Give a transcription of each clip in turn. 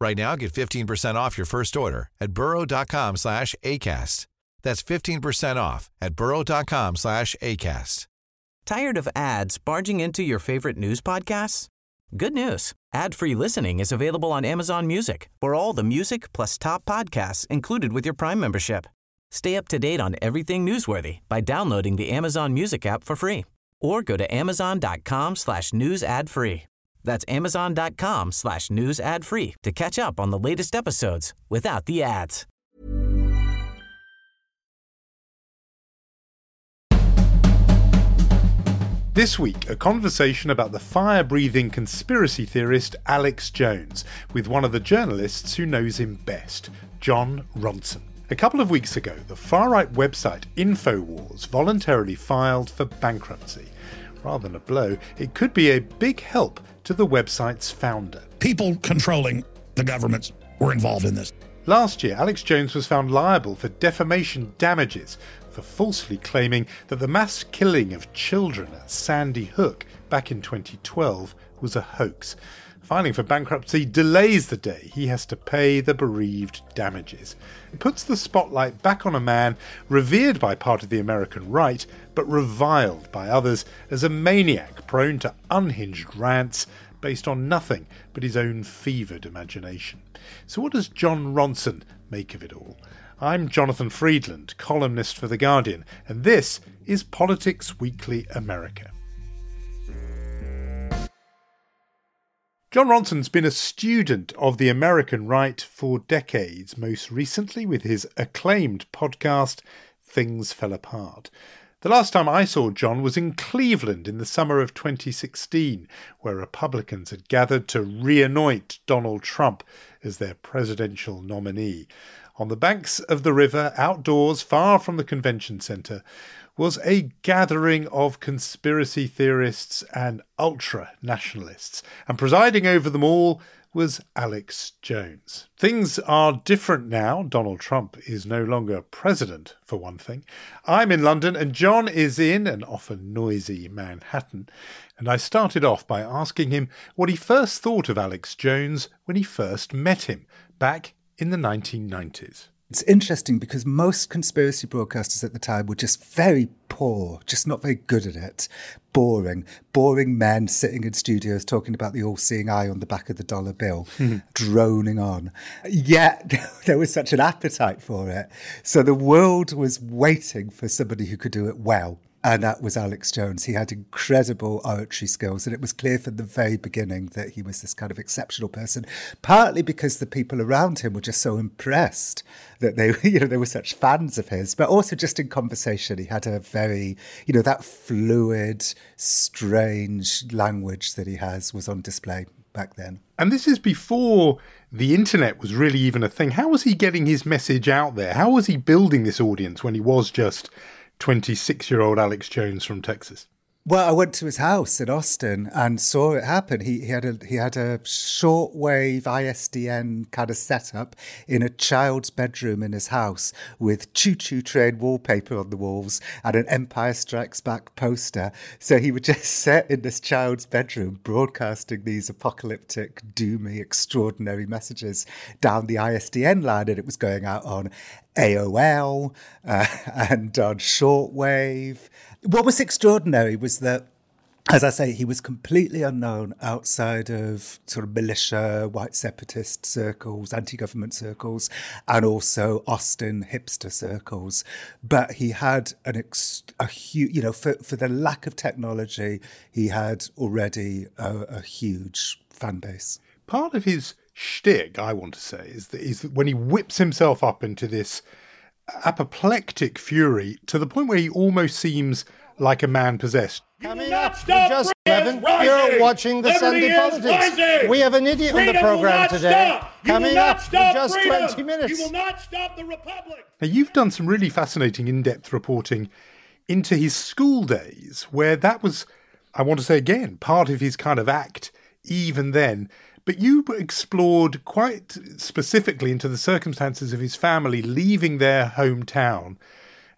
Right now, get 15% off your first order at burrow.com slash ACAST. That's 15% off at burrow.com slash ACAST. Tired of ads barging into your favorite news podcasts? Good news. Ad-free listening is available on Amazon Music for all the music plus top podcasts included with your Prime membership. Stay up to date on everything newsworthy by downloading the Amazon Music app for free or go to amazon.com slash news ad free. That's amazon.com slash news ad free to catch up on the latest episodes without the ads. This week, a conversation about the fire breathing conspiracy theorist Alex Jones with one of the journalists who knows him best, Jon Ronson. A couple of weeks ago, the far right website InfoWars voluntarily filed for bankruptcy. Rather than a blow, it could be a big help to the website's founder. People controlling the governments were involved in this. Last year, Alex Jones was found liable for defamation damages for falsely claiming that the mass killing of children at Sandy Hook back in 2012 was a hoax. Filing for bankruptcy delays the day he has to pay the bereaved damages. It puts the spotlight back on a man revered by part of the American right, but reviled by others as a maniac prone to unhinged rants based on nothing but his own fevered imagination. So, what does Jon Ronson make of it all? I'm Jonathan Freedland, columnist for The Guardian, and this is Politics Weekly America. Jon Ronson's been a student of the American right for decades, most recently with his acclaimed podcast, Things Fell Apart. The last time I saw Jon was in Cleveland in the summer of 2016, where Republicans had gathered to reanoint Donald Trump as their presidential nominee. On the banks of the river, outdoors, far from the convention centre, was a gathering of conspiracy theorists and ultra nationalists, and presiding over them all was Alex Jones. Things are different now. Donald Trump is no longer president, for one thing. I'm in London, and Jon is in an often noisy Manhattan. And I started off by asking him what he first thought of Alex Jones when he first met him back in the 1990s. It's interesting because most conspiracy broadcasters at the time were just very poor, just not very good at it. Boring, boring men sitting in studios talking about the all seeing eye on the back of the dollar bill, mm-hmm. droning on. Yet there was such an appetite for it. So the world was waiting for somebody who could do it well and that was Alex Jones. He had incredible oratory skills, and it was clear from the very beginning that he was this kind of exceptional person. Partly because the people around him were just so impressed that they, you know, they were such fans of his, but also just in conversation, he had a very, you know, that fluid, strange language that he has was on display back then. And this is before the internet was really even a thing. How was he getting his message out there? How was he building this audience when he was just 26 year old Alex Jones from Texas? Well, I went to his house in Austin and saw it happen. He, he had a he had a shortwave ISDN kind of setup in a child's bedroom in his house with choo-choo train wallpaper on the walls and an Empire Strikes Back poster. So he would just sit in this child's bedroom broadcasting these apocalyptic, doomy, extraordinary messages down the ISDN line, and it was going out on AOL uh, and on shortwave what was extraordinary was that as I say, he was completely unknown outside of sort of militia, white separatist circles, anti government circles, and also Austin hipster circles. But he had an ex- a huge, you know, for, for the lack of technology, he had already a, a huge fan base. Part of his shtick, I want to say, is that, is that when he whips himself up into this apoplectic fury to the point where he almost seems like a man possessed. Coming up, just Levin, you're watching the Sunday politics. Rising. We have an idiot Freedom on the will program not today. Stop. You Coming will not up stop in just freedom. 20 minutes. You will not stop the republic. Now, you've done some really fascinating in depth reporting into his school days, where that was, I want to say again, part of his kind of act even then. But you explored quite specifically into the circumstances of his family leaving their hometown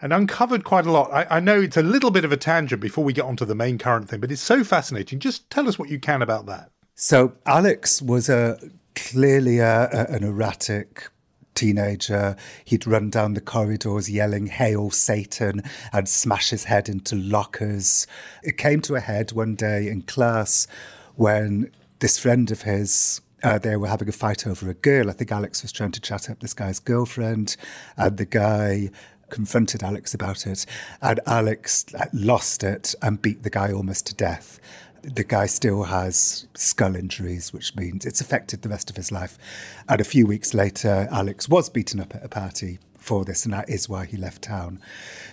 and uncovered quite a lot. I, I know it's a little bit of a tangent before we get onto the main current thing, but it's so fascinating. Just tell us what you can about that. So Alex was a clearly a, a, an erratic teenager. He'd run down the corridors yelling, Hail Satan, and smash his head into lockers. It came to a head one day in class when this friend of his. Uh, they were having a fight over a girl. I think Alex was trying to chat up this guy's girlfriend, and the guy confronted Alex about it, and Alex lost it and beat the guy almost to death. The guy still has skull injuries, which means it's affected the rest of his life. And a few weeks later, Alex was beaten up at a party for this, and that is why he left town.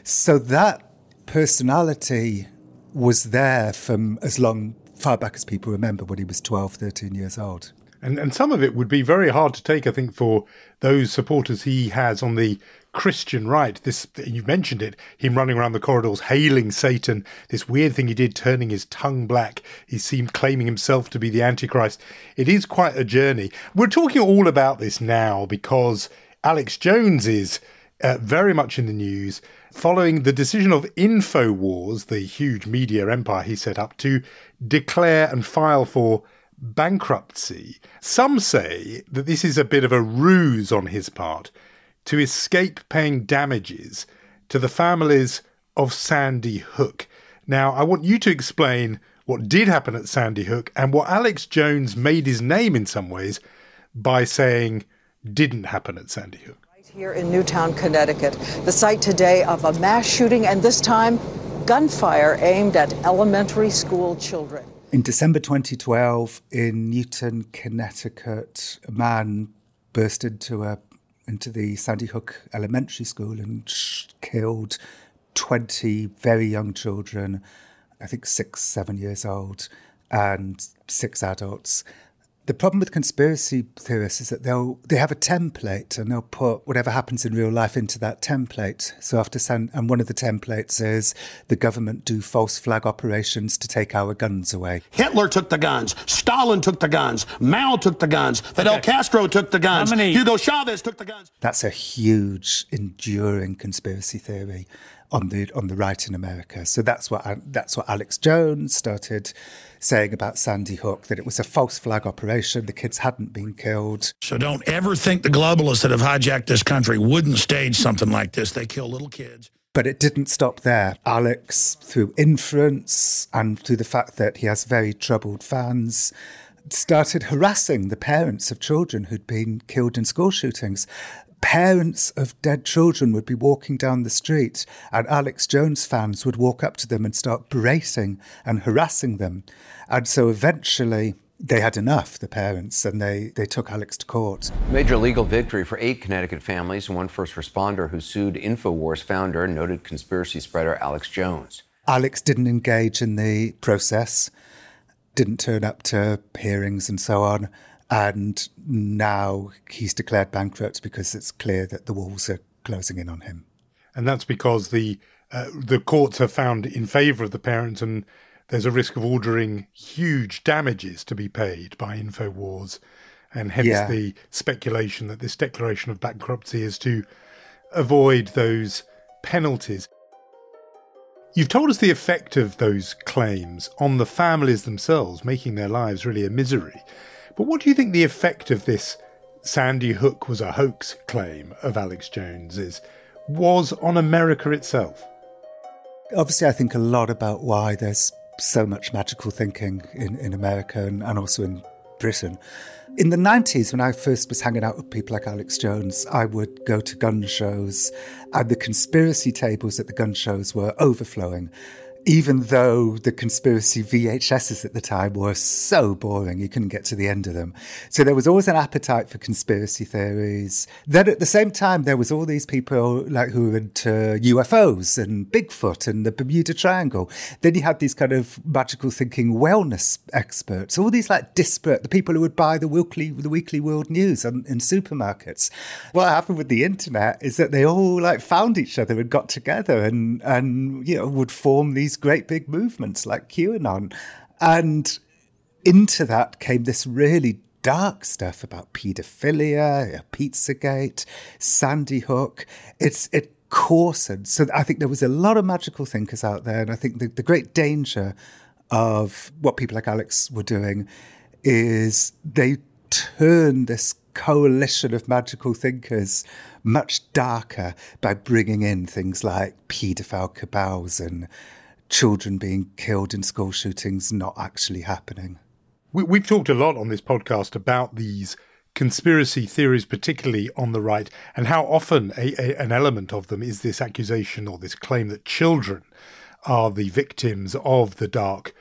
So that personality was there from as long far back as people remember when he was 12, 13 years old. And, and some of it would be very hard to take, I think, for those supporters he has on the Christian right. This you mentioned it, him running around the corridors hailing Satan. This weird thing he did, turning his tongue black. He seemed claiming himself to be the Antichrist. It is quite a journey. We're talking all about this now because Alex Jones is uh, very much in the news following the decision of Infowars, the huge media empire he set up, to declare and file for bankruptcy. Some say that this is a bit of a ruse on his part to escape paying damages to the families of Sandy Hook. Now, I want you to explain what did happen at Sandy Hook and what Alex Jones made his name in some ways by saying didn't happen at Sandy Hook. Here in Newtown, Connecticut, the site today of a mass shooting, and this time gunfire aimed at elementary school children. In December 2012, in Newtown, Connecticut, a man burst into a into the Sandy Hook Elementary School and sh- killed 20 very young children, I think six, seven years old, and six adults. The problem with conspiracy theorists is that they'll they have a template and they'll put whatever happens in real life into that template. So after San, and one of the templates is the government do false flag operations to take our guns away. Hitler took the guns. Stalin took the guns. Mao took the guns. Fidel Castro took the guns. many- Hugo Chavez took the guns. That's a huge, enduring conspiracy theory on the on the right in America. So that's what that's what Alex Jones started saying about Sandy Hook that it was a false flag operation. The kids hadn't been killed. So don't ever think the globalists that have hijacked this country wouldn't stage something like this. They kill little kids. But it didn't stop there. Alex, through inference and through the fact that he has very troubled fans, started harassing the parents of children who'd been killed in school shootings. Parents of dead children would be walking down the street, and Alex Jones fans would walk up to them and start berating and harassing them. And so eventually, they had enough, the parents, and they, they took Alex to court. Major legal victory for eight Connecticut families and one first responder who sued InfoWars founder, noted conspiracy spreader Alex Jones. Alex didn't engage in the process, didn't turn up to hearings and so on. And now he's declared bankrupt because it's clear that the walls are closing in on him. And that's because the uh, the courts have found in favour of the parents, and there's a risk of ordering huge damages to be paid by Infowars, and hence Yeah. the speculation that this declaration of bankruptcy is to avoid those penalties. You've told us the effect of those claims on the families themselves, making their lives really a misery. But what do you think the effect of this Sandy Hook was a hoax claim of Alex Jones's was on America itself? Obviously, I think a lot about why there's so much magical thinking in, in America and, and also in Britain. In the 90s, when I first was hanging out with people like Alex Jones, I would go to gun shows, and the conspiracy tables at the gun shows were overflowing. Even though the conspiracy VHSs at the time were so boring, you couldn't get to the end of them. So there was always an appetite for conspiracy theories. Then at the same time, there was all these people like who were into UFOs and Bigfoot and the Bermuda Triangle. Then you had these kind of magical thinking wellness experts, all these like disparate, the people who would buy the weekly, the weekly world news on, in supermarkets. What happened with the internet is that they all like found each other and got together and, and, you know, would form these great big movements like QAnon. And into that came this really dark stuff about paedophilia, Pizzagate, Sandy Hook. It's it coarsened. So I think there was a lot of magical thinkers out there, and I think the, the great danger of what people like Alex were doing is they turned this coalition of magical thinkers much darker by bringing in things like paedophile cabals and children being killed in school shootings not actually happening. We, have talked a lot on this podcast about these conspiracy theories, particularly on the right, and how often a, a, an element of them is this accusation or this claim that children are the victims of the dark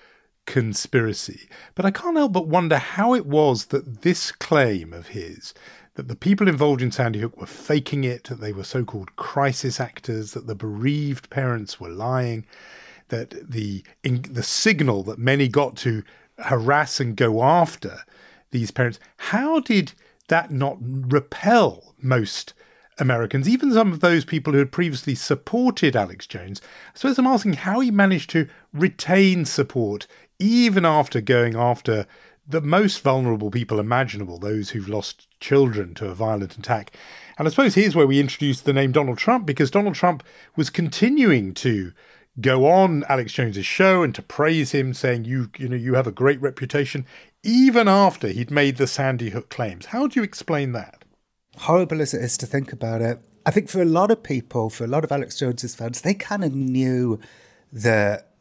conspiracy. But I can't help but wonder how it was that this claim of his that the people involved in Sandy Hook were faking it, that they were so called crisis actors, that the bereaved parents were lying, that the in, the signal that many got to harass and go after these parents, how did that not repel most Americans, even some of those people who had previously supported Alex Jones? I suppose I'm asking how he managed to retain support even after going after the most vulnerable people imaginable, those who've lost children to a violent attack. And I suppose here's where we introduce the name Donald Trump, because Donald Trump was continuing to go on Alex Jones's show and to praise him, saying you you know you have a great reputation, even after he'd made the Sandy Hook claims. How do you explain that? Horrible as it is to think about it, I think for a lot of people, for a lot of Alex Jones's fans, they kind of knew that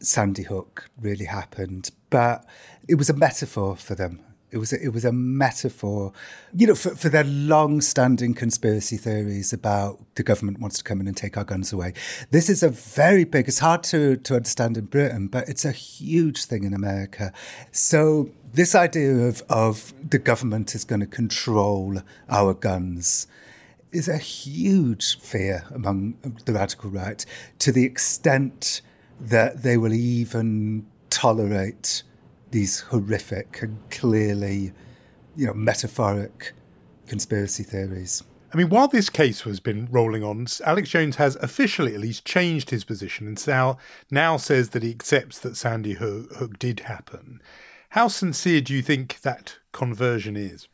Sandy Hook really happened, but it was a metaphor for them. It was a, it was a metaphor, you know, for, for their long-standing conspiracy theories about the government wants to come in and take our guns away. This is a very big. It's hard to to understand in Britain, but it's a huge thing in America. So this idea of of the government is going to control our guns is a huge fear among the radical right to the extent that they will even tolerate these horrific and clearly, you know, metaphoric conspiracy theories. I mean, while this case has been rolling on, Alex Jones has officially at least changed his position and now, now says that he accepts that Sandy Hook did happen. How sincere do you think that conversion is?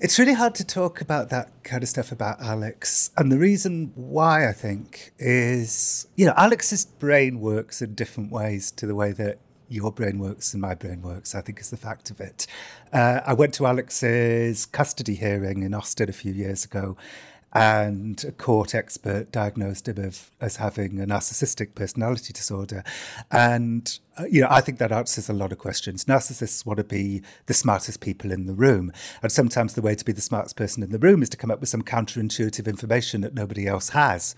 It's really hard to talk about that kind of stuff about Alex. And the reason why I think is, you know, Alex's brain works in different ways to the way that your brain works and my brain works, I think is the fact of it. Uh, I went to Alex's custody hearing in Austin a few years ago, and a court expert diagnosed him of, as having a narcissistic personality disorder. And, uh, you know, I think that answers a lot of questions. Narcissists want to be the smartest people in the room. And sometimes the way to be the smartest person in the room is to come up with some counterintuitive information that nobody else has.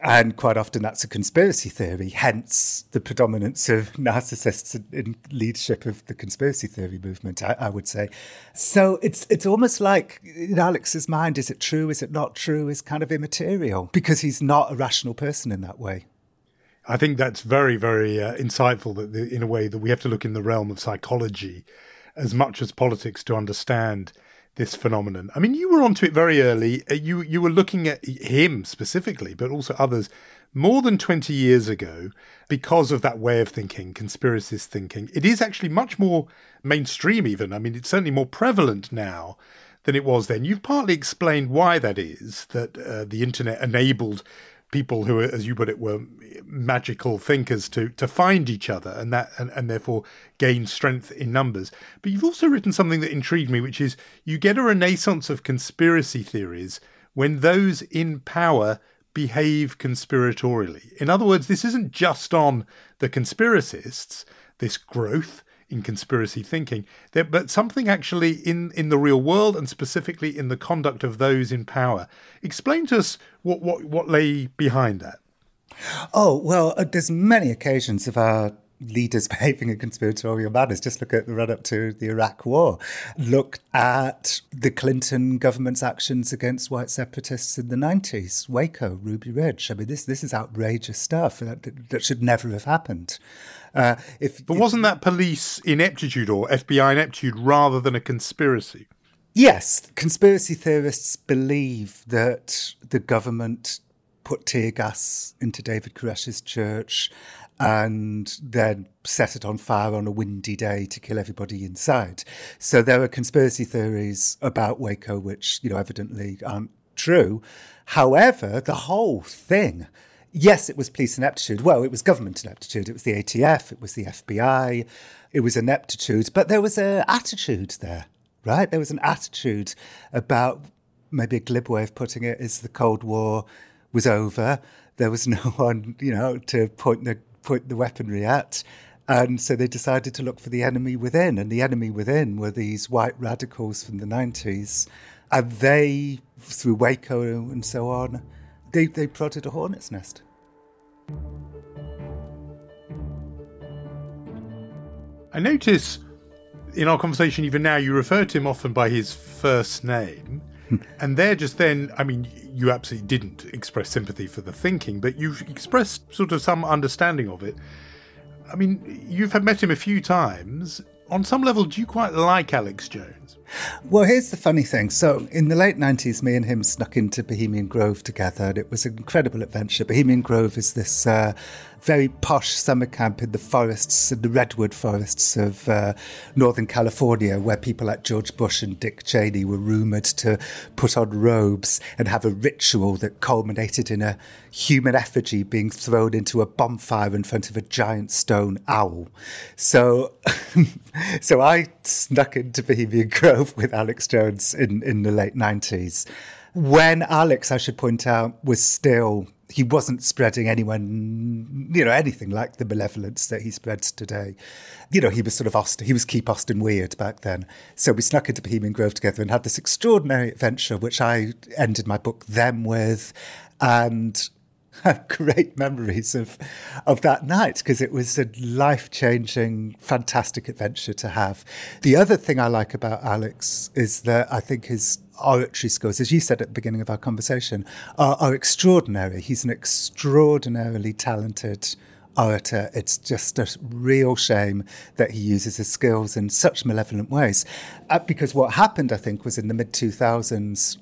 And quite often that's a conspiracy theory, hence the predominance of narcissists in leadership of the conspiracy theory movement, I, I, would say. So it's it's almost like in Alex's mind, is it true, is it not true, is kind of immaterial because he's not a rational person in that way. I think that's very, very uh, insightful that the, in a way that we have to look in the realm of psychology as much as politics to understand this phenomenon. I mean, you were onto it very early. Uh, you you were looking at him specifically, but also others more than 20 years ago because of that way of thinking, conspiracist thinking. It is actually much more mainstream even. I mean, it's certainly more prevalent now than it was then. You've partly explained why that is, that uh, the internet enabled people who, as you put it, were magical thinkers to to find each other and that and, and therefore gain strength in numbers. But you've also written something that intrigued me, which is you get a renaissance of conspiracy theories when those in power behave conspiratorially. In other words, this isn't just on the conspiracists, this growth in conspiracy thinking, but something actually in, in the real world and specifically in the conduct of those in power. Explain to us what, what, what lay behind that. Oh, well, uh, there's many occasions of our leaders behaving in conspiratorial manners. Just look at the run up to the Iraq War. Look at the Clinton government's actions against white separatists in the 90s, Waco, Ruby Ridge. I mean, this, this is outrageous stuff that, that should never have happened. Uh, if, but wasn't that police ineptitude or FBI ineptitude rather than a conspiracy? Yes, conspiracy theorists believe that the government put tear gas into David Koresh's church and then set it on fire on a windy day to kill everybody inside. So there are conspiracy theories about Waco which, you know, evidently aren't true. However, the whole thing yes, it was police ineptitude. Well, it was government ineptitude. It was the ATF, it was the FBI, it was ineptitude, but there was an attitude there right? There was an attitude about maybe a glib way of putting it is the Cold War was over. There was no one, you know, to point the point the weaponry at. And so they decided to look for the enemy within. And the enemy within were these white radicals from the 90s. And they, through Waco and so on, they, they prodded a hornet's nest. I notice in our conversation, even now, you refer to him often by his first name. and there, just then, I mean, you absolutely didn't express sympathy for the thinking, but you've expressed sort of some understanding of it. I mean, you've met him a few times. On some level, do you quite like Alex Jones? Well, here's the funny thing. So, in the late 90s, me and him snuck into Bohemian Grove together, and it was an incredible adventure. Bohemian Grove is this uh, very posh summer camp in the forests, in the redwood forests of uh, Northern California, where people like George Bush and Dick Cheney were rumoured to put on robes and have a ritual that culminated in a human effigy being thrown into a bonfire in front of a giant stone owl. So, so I snuck into Bohemian Grove with Alex Jones in, in the late 90s. When Alex, I should point out, was still he wasn't spreading anyone, you know, anything like the malevolence that he spreads today. You know, he was sort of Austin, he was keep Austin weird back then. So we snuck into Bohemian Grove together and had this extraordinary adventure, which I ended my book Them with. And have great memories of of that night because it was a life changing, fantastic adventure to have. The other thing I like about Alex is that I think his oratory skills, as you said at the beginning of our conversation, are, are extraordinary. He's an extraordinarily talented orator. It's just a real shame that he uses his skills in such malevolent ways. Uh, because what happened, I think, was in the mid 2000s,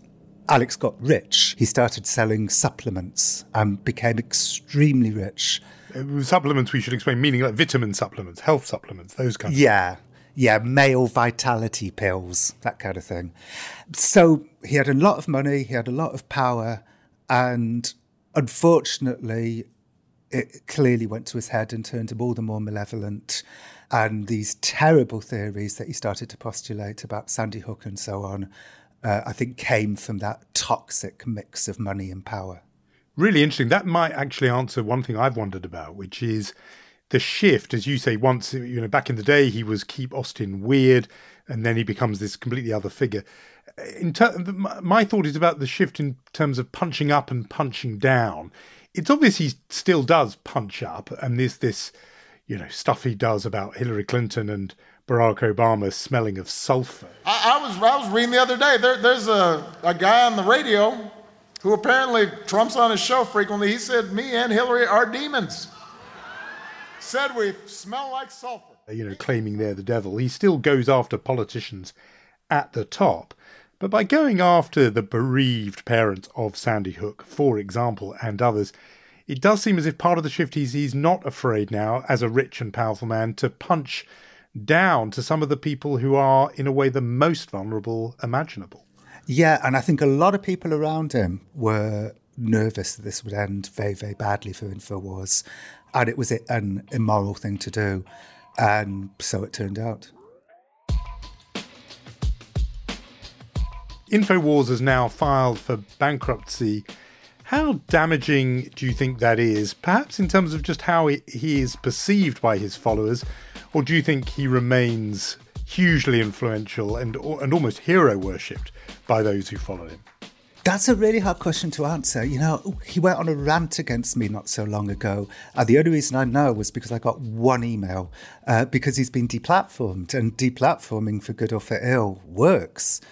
Alex got rich. He started selling supplements and became extremely rich. Uh, supplements, we should explain, meaning like vitamin supplements, health supplements, those kinds. Yeah, yeah, male vitality pills, that kind of thing. So he had a lot of money, he had a lot of power, and unfortunately, it clearly went to his head and turned him all the more malevolent. And these terrible theories that he started to postulate about Sandy Hook and so on, uh, I think came from that toxic mix of money and power. Really interesting. That might actually answer one thing I've wondered about, which is the shift, as you say, once you know back in the day he was keep Austin weird, and then he becomes this completely other figure. In ter- my thought is about the shift in terms of punching up and punching down. It's obvious he still does punch up, and there's this, you know, stuff he does about Hillary Clinton and Barack Obama smelling of sulfur. I, I was I was reading the other day. There, there's a, a guy on the radio who apparently Trump's on his show frequently. He said, "Me and Hillary are demons." said we smell like sulfur. You know, claiming they're the devil. He still goes after politicians at the top. But by going after the bereaved parents of Sandy Hook, for example, and others, it does seem as if part of the shift is he's not afraid now, as a rich and powerful man, to punch down to some of the people who are, in a way, the most vulnerable imaginable. Yeah, and I think a lot of people around him were nervous that this would end very, very badly for InfoWars and it was an immoral thing to do. And so it turned out. InfoWars has now filed for bankruptcy. How damaging do you think that is? Perhaps in terms of just how he is perceived by his followers, or do you think he remains hugely influential and and almost hero worshipped by those who follow him? That's a really hard question to answer. You know, he went on a rant against me not so long ago. And the only reason I know was because I got one email, uh, because he's been deplatformed, and deplatforming for good or for ill works.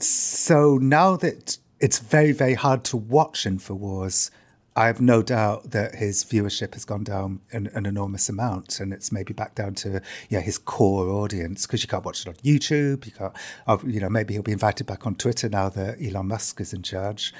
So now that it's very, very hard to watch InfoWars, I have no doubt that his viewership has gone down an, an enormous amount, and it's maybe back down to yeah his core audience because you can't watch it on YouTube. You can't, oh, you know, maybe he'll be invited back on Twitter now that Elon Musk is in charge.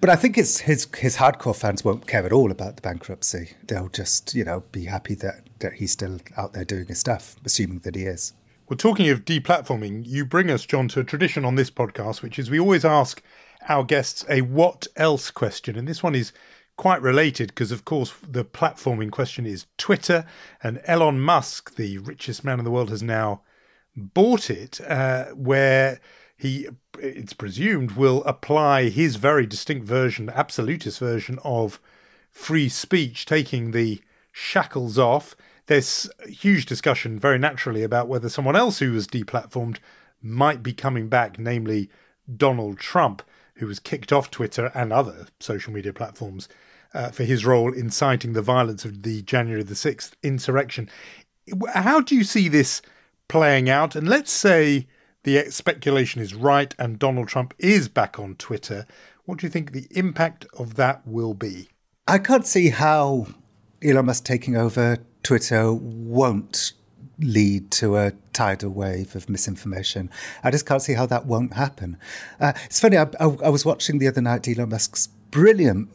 But I think it's his his hardcore fans won't care at all about the bankruptcy. They'll just you know be happy that that he's still out there doing his stuff, assuming that he is. Well, talking of deplatforming, you bring us, Jon, to a tradition on this podcast, which is we always ask our guests a what else question. And this one is quite related because, of course, the platform in question is Twitter, and Elon Musk, the richest man in the world, has now bought it, uh, where he, it's presumed, will apply his very distinct version, absolutist version of free speech, taking the shackles off. There's huge discussion, very naturally, about whether someone else who was deplatformed might be coming back, namely Donald Trump, who was kicked off Twitter and other social media platforms uh, for his role in inciting the violence of the January the 6th insurrection. How do you see this playing out? And let's say the speculation is right and Donald Trump is back on Twitter. What do you think the impact of that will be? I can't see how Elon Musk taking over Twitter won't lead to a tidal wave of misinformation. I just can't see how that won't happen. Uh, it's funny, I, I, I, was watching the other night Elon Musk's brilliant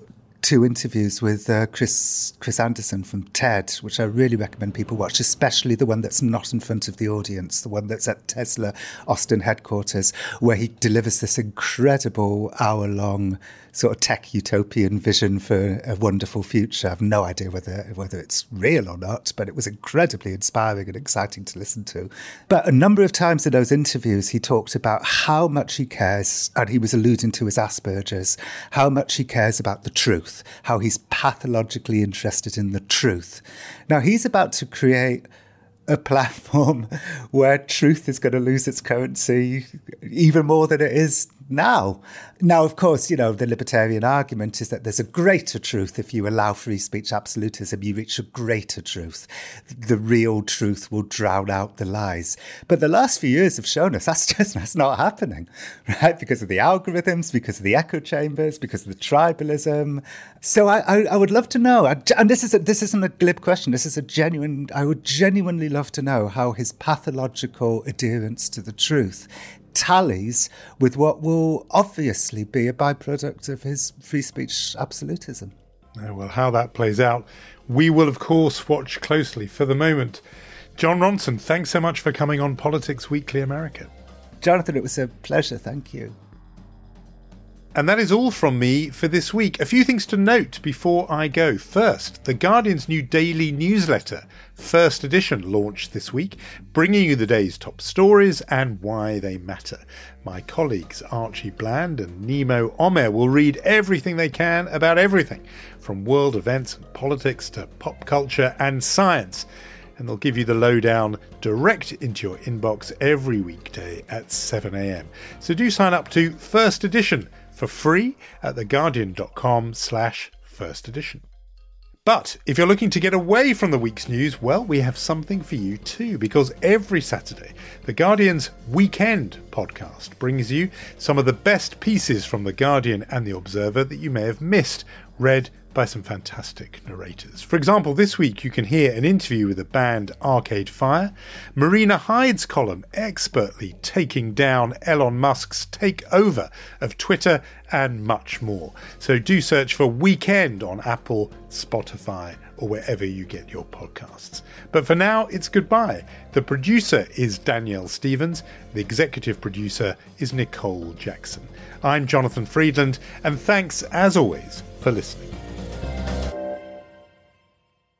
two interviews with uh, Chris Chris Anderson from TED, which I really recommend people watch, especially the one that's not in front of the audience, the one that's at Tesla Austin headquarters, where he delivers this incredible hour long sort of tech utopian vision for a wonderful future. I have no idea whether whether it's real or not, but it was incredibly inspiring and exciting to listen to. But a number of times in those interviews, he talked about how much he cares, and he was alluding to his Asperger's, how much he cares about the truth, how he's pathologically interested in the truth. Now he's about to create a platform where truth is going to lose its currency even more than it is now. Now, of course, you know, the libertarian argument is that there's a greater truth. If you allow free speech absolutism, you reach a greater truth. The real truth will drown out the lies. But the last few years have shown us that's just that's not happening, right? Because of the algorithms, because of the echo chambers, because of the tribalism. So I, I, I would love to know, and this is a, this isn't a glib question. This is a genuine. I would genuinely love to know how his pathological adherence to the truth tallies with what will obviously be a byproduct of his free speech absolutism. well, how that plays out, we will, of course, watch closely. For the moment, Jon Ronson, thanks so much for coming on Politics Weekly America. Jonathan, it was a pleasure. Thank you. And that is all from me for this week. A few things to note before I go. First, The Guardian's new daily newsletter, first edition, launched this week, bringing you the day's top stories and why they matter. My colleagues Archie Bland and Nimo Omer will read everything they can about everything, from world events and politics to pop culture and science and they'll give you the lowdown direct into your inbox every weekday at 7am. So do sign up to First Edition for free at theguardian.com slash first edition. But if you're looking to get away from the week's news, well, we have something for you too, because every Saturday, The Guardian's Weekend podcast brings you some of the best pieces from The Guardian and The Observer that you may have missed, read by some fantastic narrators. For example, this week you can hear an interview with the band Arcade Fire, Marina Hyde's column expertly taking down Elon Musk's takeover of Twitter, and much more. So do search for Weekend on Apple, Spotify, or wherever you get your podcasts. But for now, it's goodbye. The producer is Danielle Stevens, the executive producer is Nicole Jackson. I'm Jonathan Freedland, and thanks as always for listening.